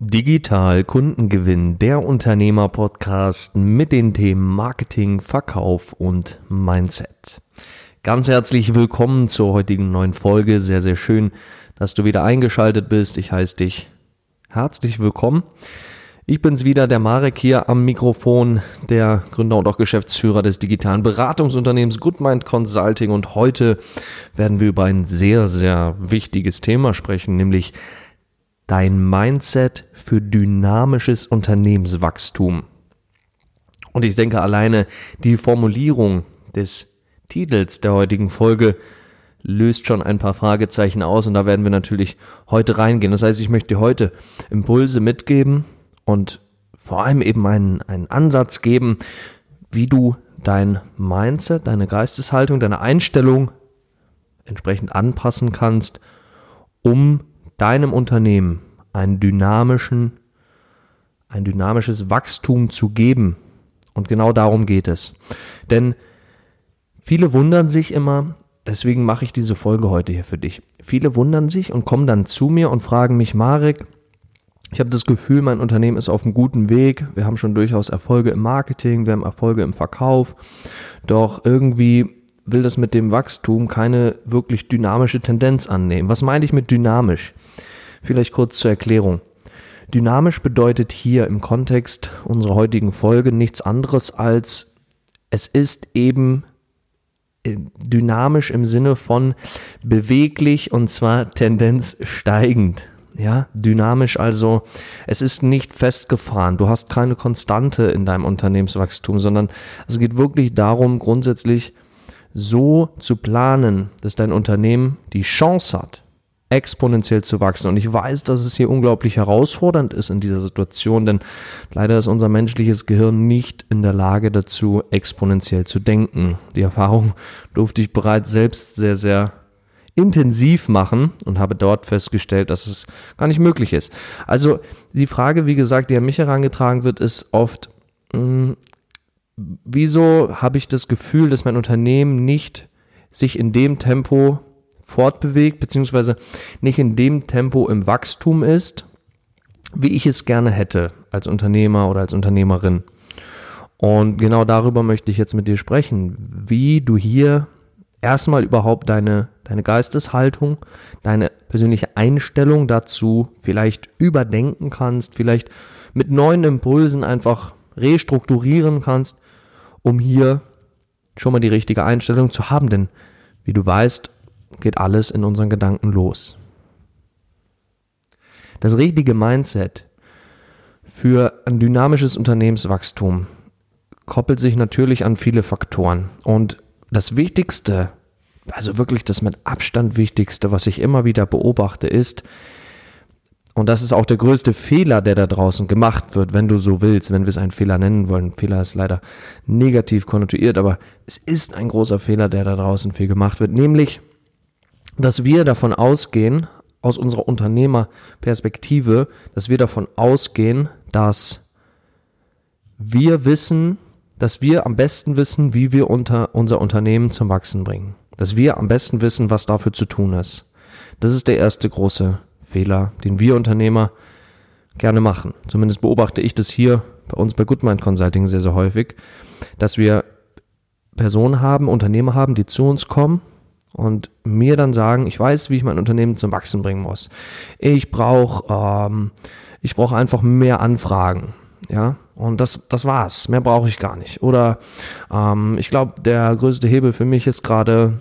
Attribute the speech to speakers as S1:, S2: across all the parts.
S1: Digital Kundengewinn, der Unternehmer-Podcast mit den Themen Marketing, Verkauf und Mindset. Ganz herzlich willkommen zur heutigen neuen Folge. Sehr, sehr schön, dass du wieder eingeschaltet bist. Ich heiße dich herzlich willkommen. Ich bin's wieder, der Marek hier am Mikrofon, der Gründer und auch Geschäftsführer des digitalen Beratungsunternehmens Goodmind Consulting und heute werden wir über ein sehr, sehr wichtiges Thema sprechen, nämlich dein Mindset für dynamisches Unternehmenswachstum. Und ich denke alleine die Formulierung des Titels der heutigen Folge löst schon ein paar Fragezeichen aus und da werden wir natürlich heute reingehen. Das heißt, ich möchte heute Impulse mitgeben und vor allem eben einen, einen Ansatz geben, wie du dein Mindset, deine Geisteshaltung, deine Einstellung entsprechend anpassen kannst, um deinem Unternehmen einen dynamischen, ein dynamisches Wachstum zu geben. Und genau darum geht es. Denn viele wundern sich immer, deswegen mache ich diese Folge heute hier für dich. Viele wundern sich und kommen dann zu mir und fragen mich, Marek, ich habe das Gefühl, mein Unternehmen ist auf einem guten Weg. Wir haben schon durchaus Erfolge im Marketing, wir haben Erfolge im Verkauf. Doch irgendwie will das mit dem Wachstum keine wirklich dynamische Tendenz annehmen. Was meine ich mit dynamisch? Vielleicht kurz zur Erklärung. Dynamisch bedeutet hier im Kontext unserer heutigen Folge nichts anderes als es ist eben äh, dynamisch im Sinne von beweglich und zwar Tendenz steigend. Ja, dynamisch also, es ist nicht festgefahren. Du hast keine Konstante in deinem Unternehmenswachstum, sondern es geht wirklich darum, grundsätzlich so zu planen, dass dein Unternehmen die Chance hat, exponentiell zu wachsen. Und ich weiß, dass es hier unglaublich herausfordernd ist in dieser Situation, denn leider ist unser menschliches Gehirn nicht in der Lage dazu, exponentiell zu denken. Die Erfahrung durfte ich bereits selbst sehr, sehr intensiv machen und habe dort festgestellt, dass es gar nicht möglich ist. Also die Frage, wie gesagt, die an mich herangetragen wird, ist oft, mh, hm, wieso habe ich das Gefühl, dass mein Unternehmen nicht sich in dem Tempo fortbewegt, beziehungsweise nicht in dem Tempo im Wachstum ist, wie ich es gerne hätte als Unternehmer oder als Unternehmerin. Und genau darüber möchte ich jetzt mit dir sprechen, wie du hier erstmal überhaupt deine, deine Geisteshaltung, deine persönliche Einstellung dazu vielleicht überdenken kannst, vielleicht mit neuen Impulsen einfach restrukturieren kannst, um hier schon mal die richtige Einstellung zu haben. Denn wie du weißt, geht alles in unseren Gedanken los. Das richtige Mindset für ein dynamisches Unternehmenswachstum koppelt sich natürlich an viele Faktoren. Und das Wichtigste, also wirklich das mit Abstand Wichtigste, was ich immer wieder beobachte, ist, und das ist auch der größte Fehler, der da draußen gemacht wird, wenn du so willst, wenn wir es einen Fehler nennen wollen. Fehler ist leider negativ konnotiert, aber es ist ein großer Fehler, der da draußen viel gemacht wird, nämlich dass wir davon ausgehen, aus unserer Unternehmerperspektive, dass wir davon ausgehen, dass wir wissen, dass wir am besten wissen, wie wir unter unser Unternehmen zum Wachsen bringen. Dass wir am besten wissen, was dafür zu tun ist. Das ist der erste große Fehler, den wir Unternehmer gerne machen. Zumindest beobachte ich das hier bei uns bei Goodmind Consulting sehr, sehr häufig, dass wir Personen haben, Unternehmer haben, die zu uns kommen und mir dann sagen, ich weiß, wie ich mein Unternehmen zum Wachsen bringen muss. Ich brauche ähm, ich brauche einfach mehr Anfragen, ja. Und das, das war's. Mehr brauche ich gar nicht. Oder ähm, ich glaube, der größte Hebel für mich ist gerade,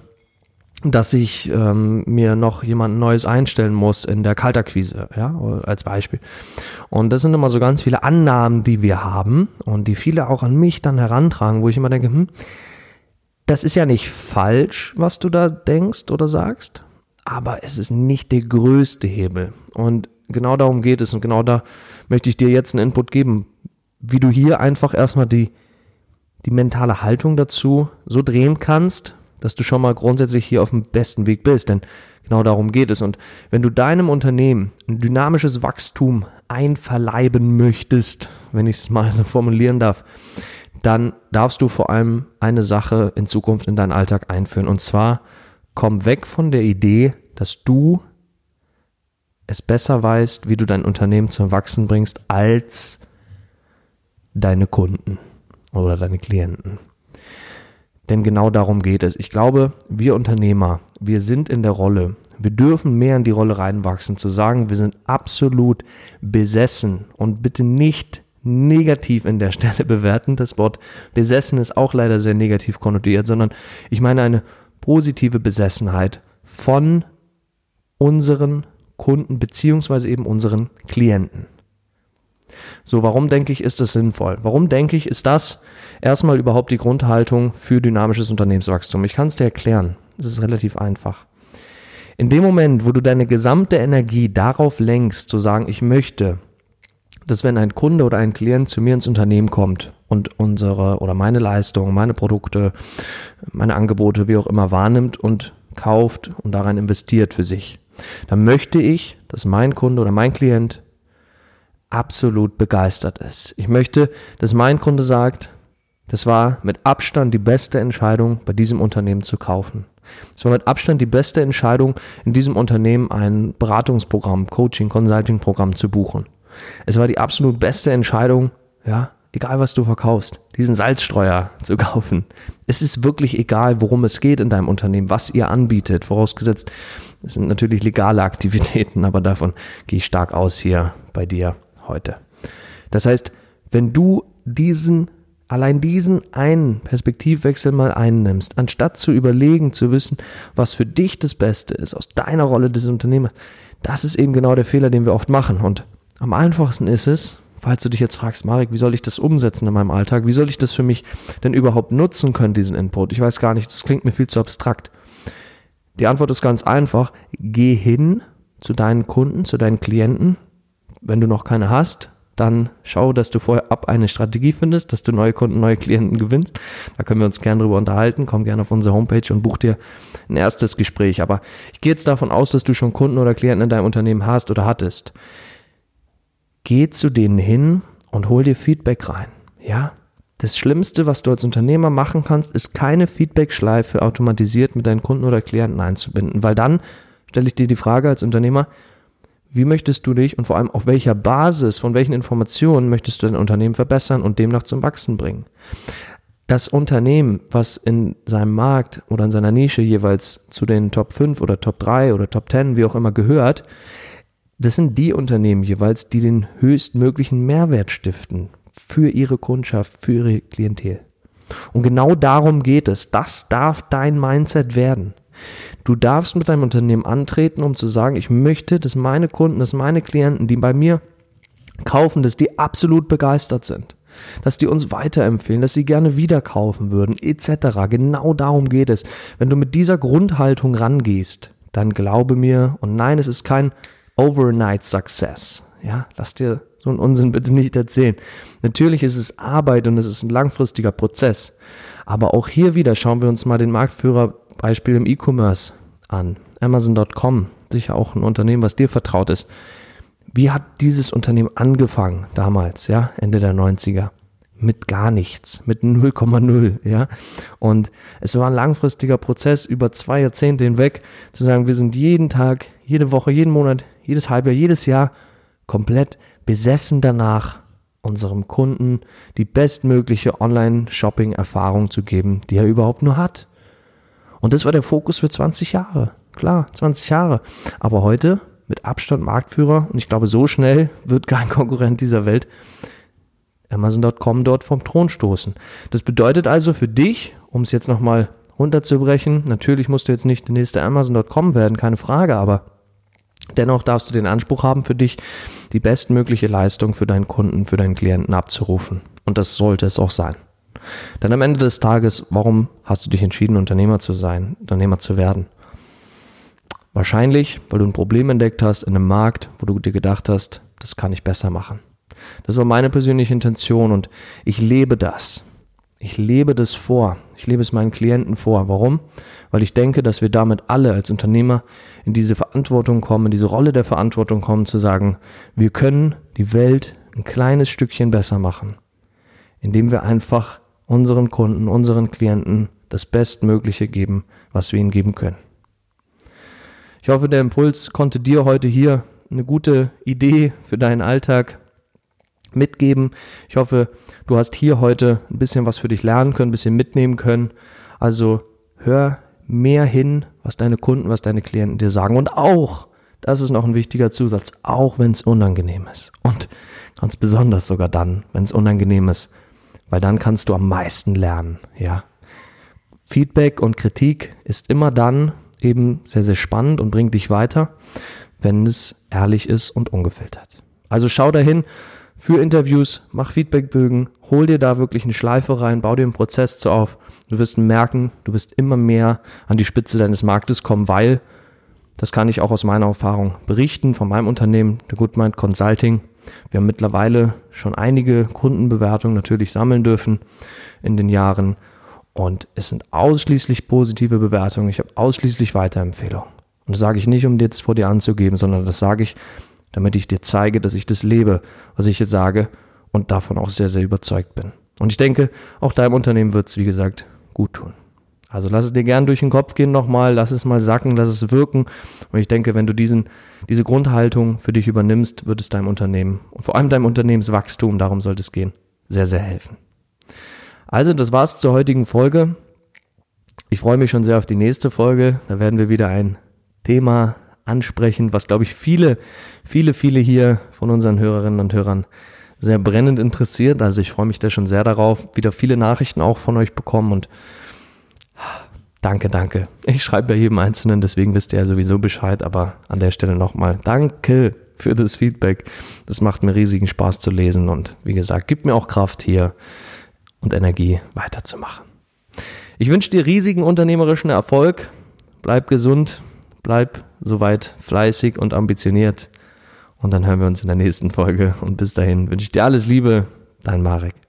S1: dass ich ähm, mir noch jemand Neues einstellen muss in der Kaltakquise, ja, als Beispiel. Und das sind immer so ganz viele Annahmen, die wir haben und die viele auch an mich dann herantragen, wo ich immer denke, hm, das ist ja nicht falsch, was du da denkst oder sagst, aber es ist nicht der größte Hebel. Und genau darum geht es und genau da möchte ich dir jetzt einen Input geben, wie du hier einfach erstmal die, die mentale Haltung dazu so drehen kannst, dass du schon mal grundsätzlich hier auf dem besten Weg bist. Denn genau darum geht es. Und wenn du deinem Unternehmen ein dynamisches Wachstum einverleiben möchtest, wenn ich es mal so formulieren darf, dann darfst du vor allem eine Sache in Zukunft in deinen Alltag einführen. Und zwar komm weg von der Idee, dass du es besser weißt, wie du dein Unternehmen zum Wachsen bringst, als deine Kunden oder deine Klienten. Denn genau darum geht es. Ich glaube, wir Unternehmer, wir sind in der Rolle. Wir dürfen mehr in die Rolle reinwachsen, zu sagen, wir sind absolut besessen und bitte nicht negativ in der Stelle bewerten. Das Wort besessen ist auch leider sehr negativ konnotiert, sondern ich meine eine positive Besessenheit von unseren Kunden beziehungsweise eben unseren Klienten. So, warum denke ich, ist das sinnvoll? Warum denke ich, ist das erstmal überhaupt die Grundhaltung für dynamisches Unternehmenswachstum? Ich kann es dir erklären. Das ist relativ einfach. In dem Moment, wo du deine gesamte Energie darauf lenkst, zu sagen, ich möchte, dass wenn ein Kunde oder ein Klient zu mir ins Unternehmen kommt und unsere oder meine Leistungen, meine Produkte, meine Angebote, wie auch immer wahrnimmt und kauft und daran investiert für sich, dann möchte ich, dass mein Kunde oder mein Klient absolut begeistert ist. Ich möchte, dass mein Kunde sagt, das war mit Abstand die beste Entscheidung, bei diesem Unternehmen zu kaufen. Es war mit Abstand die beste Entscheidung, in diesem Unternehmen ein Beratungsprogramm, Coaching, Consulting-Programm zu buchen. Es war die absolut beste Entscheidung, ja, egal was du verkaufst, diesen Salzstreuer zu kaufen. Es ist wirklich egal, worum es geht in deinem Unternehmen, was ihr anbietet, vorausgesetzt, es sind natürlich legale Aktivitäten, aber davon gehe ich stark aus hier bei dir heute. Das heißt, wenn du diesen, allein diesen einen Perspektivwechsel mal einnimmst, anstatt zu überlegen, zu wissen, was für dich das Beste ist, aus deiner Rolle des Unternehmers, das ist eben genau der Fehler, den wir oft machen. Und am einfachsten ist es, falls du dich jetzt fragst, Marek, wie soll ich das umsetzen in meinem Alltag? Wie soll ich das für mich denn überhaupt nutzen können, diesen Input? Ich weiß gar nicht, das klingt mir viel zu abstrakt. Die Antwort ist ganz einfach. Geh hin zu deinen Kunden, zu deinen Klienten. Wenn du noch keine hast, dann schau, dass du vorher ab eine Strategie findest, dass du neue Kunden, neue Klienten gewinnst. Da können wir uns gerne drüber unterhalten. Komm gerne auf unsere Homepage und buch dir ein erstes Gespräch. Aber ich gehe jetzt davon aus, dass du schon Kunden oder Klienten in deinem Unternehmen hast oder hattest. Geh zu denen hin und hol dir Feedback rein. Ja, das Schlimmste, was du als Unternehmer machen kannst, ist keine Feedback-Schleife automatisiert mit deinen Kunden oder Klienten einzubinden, weil dann stelle ich dir die Frage als Unternehmer, wie möchtest du dich und vor allem auf welcher Basis, von welchen Informationen möchtest du dein Unternehmen verbessern und demnach zum Wachsen bringen? Das Unternehmen, was in seinem Markt oder in seiner Nische jeweils zu den Top 5 oder Top 3 oder Top 10, wie auch immer gehört, das sind die Unternehmen jeweils, die den höchstmöglichen Mehrwert stiften für ihre Kundschaft, für ihre Klientel. Und genau darum geht es. Das darf dein Mindset werden. Du darfst mit deinem Unternehmen antreten, um zu sagen, ich möchte, dass meine Kunden, dass meine Klienten, die bei mir kaufen, dass die absolut begeistert sind, dass die uns weiterempfehlen, dass sie gerne wieder kaufen würden, etc. Genau darum geht es. Wenn du mit dieser Grundhaltung rangehst, dann glaube mir, und nein, es ist kein Overnight Success. Ja, lass dir so einen Unsinn bitte nicht erzählen. Natürlich ist es Arbeit und es ist ein langfristiger Prozess. Aber auch hier wieder schauen wir uns mal den Marktführerbeispiel im E-Commerce an. Amazon.com, sicher auch ein Unternehmen, was dir vertraut ist. Wie hat dieses Unternehmen angefangen damals, ja, Ende der 90er? Mit gar nichts, mit 0,0, ja. Und es war ein langfristiger Prozess über zwei Jahrzehnte hinweg, zu sagen, wir sind jeden Tag, jede Woche, jeden Monat, jedes Halbjahr, jedes Jahr komplett besessen danach, unserem Kunden die bestmögliche Online-Shopping-Erfahrung zu geben, die er überhaupt nur hat. Und das war der Fokus für 20 Jahre. Klar, 20 Jahre. Aber heute mit Abstand Marktführer und ich glaube, so schnell wird kein Konkurrent dieser Welt Amazon.com dort vom Thron stoßen. Das bedeutet also für dich, um es jetzt nochmal runterzubrechen, natürlich musst du jetzt nicht der nächste Amazon.com werden, keine Frage, aber Dennoch darfst du den Anspruch haben, für dich die bestmögliche Leistung für deinen Kunden, für deinen Klienten abzurufen. Und das sollte es auch sein. Denn am Ende des Tages, warum hast du dich entschieden, Unternehmer zu sein, Unternehmer zu werden? Wahrscheinlich, weil du ein Problem entdeckt hast in einem Markt, wo du dir gedacht hast, das kann ich besser machen. Das war meine persönliche Intention und ich lebe das. Ich lebe das vor. Ich lebe es meinen Klienten vor. Warum? Weil ich denke, dass wir damit alle als Unternehmer in diese Verantwortung kommen, in diese Rolle der Verantwortung kommen, zu sagen, wir können die Welt ein kleines Stückchen besser machen, indem wir einfach unseren Kunden, unseren Klienten das Bestmögliche geben, was wir ihnen geben können. Ich hoffe, der Impuls konnte dir heute hier eine gute Idee für deinen Alltag mitgeben. Ich hoffe, du hast hier heute ein bisschen was für dich lernen können, ein bisschen mitnehmen können. Also hör mehr hin, was deine Kunden, was deine Klienten dir sagen. Und auch, das ist noch ein wichtiger Zusatz, auch wenn es unangenehm ist. Und ganz besonders sogar dann, wenn es unangenehm ist, weil dann kannst du am meisten lernen, ja. Feedback und Kritik ist immer dann eben sehr, sehr spannend und bringt dich weiter, wenn es ehrlich ist und ungefiltert. Also schau dahin für Interviews, mach Feedbackbögen, hol dir da wirklich eine Schleife rein, bau dir einen Prozess zu auf. Du wirst merken, du wirst immer mehr an die Spitze deines Marktes kommen, weil, das kann ich auch aus meiner Erfahrung berichten, von meinem Unternehmen, der Goodmind Consulting. Wir haben mittlerweile schon einige Kundenbewertungen natürlich sammeln dürfen in den Jahren und es sind ausschließlich positive Bewertungen. Ich habe ausschließlich Weiterempfehlungen. Und das sage ich nicht, um jetzt vor dir anzugeben, sondern das sage ich, damit ich dir zeige, dass ich das lebe, was ich jetzt sage und davon auch sehr, sehr überzeugt bin. Und ich denke, auch deinem Unternehmen wird es, wie gesagt, gut tun. Also lass es dir gern durch den Kopf gehen nochmal, lass es mal sacken, lass es wirken. Und ich denke, wenn du diesen, diese Grundhaltung für dich übernimmst, wird es deinem Unternehmen und vor allem deinem Unternehmenswachstum, darum sollte es gehen, sehr, sehr helfen. Also, das war's zur heutigen Folge. Ich freue mich schon sehr auf die nächste Folge. Da werden wir wieder ein Thema ansprechen, was, glaube ich, viele, viele, viele hier von unseren Hörerinnen und Hörern sehr brennend interessiert. Also ich freue mich da schon sehr darauf. Wieder viele Nachrichten auch von euch bekommen und danke, danke. Ich schreibe bei jedem Einzelnen, deswegen wisst ihr ja sowieso Bescheid, aber an der Stelle nochmal danke für das Feedback. Das macht mir riesigen Spaß zu lesen und wie gesagt, gibt mir auch Kraft hier und Energie weiterzumachen. Ich wünsche dir riesigen unternehmerischen Erfolg. Bleib gesund, bleib soweit fleißig und ambitioniert. Und dann hören wir uns in der nächsten Folge. Und bis dahin wünsche ich dir alles Liebe, dein Marek.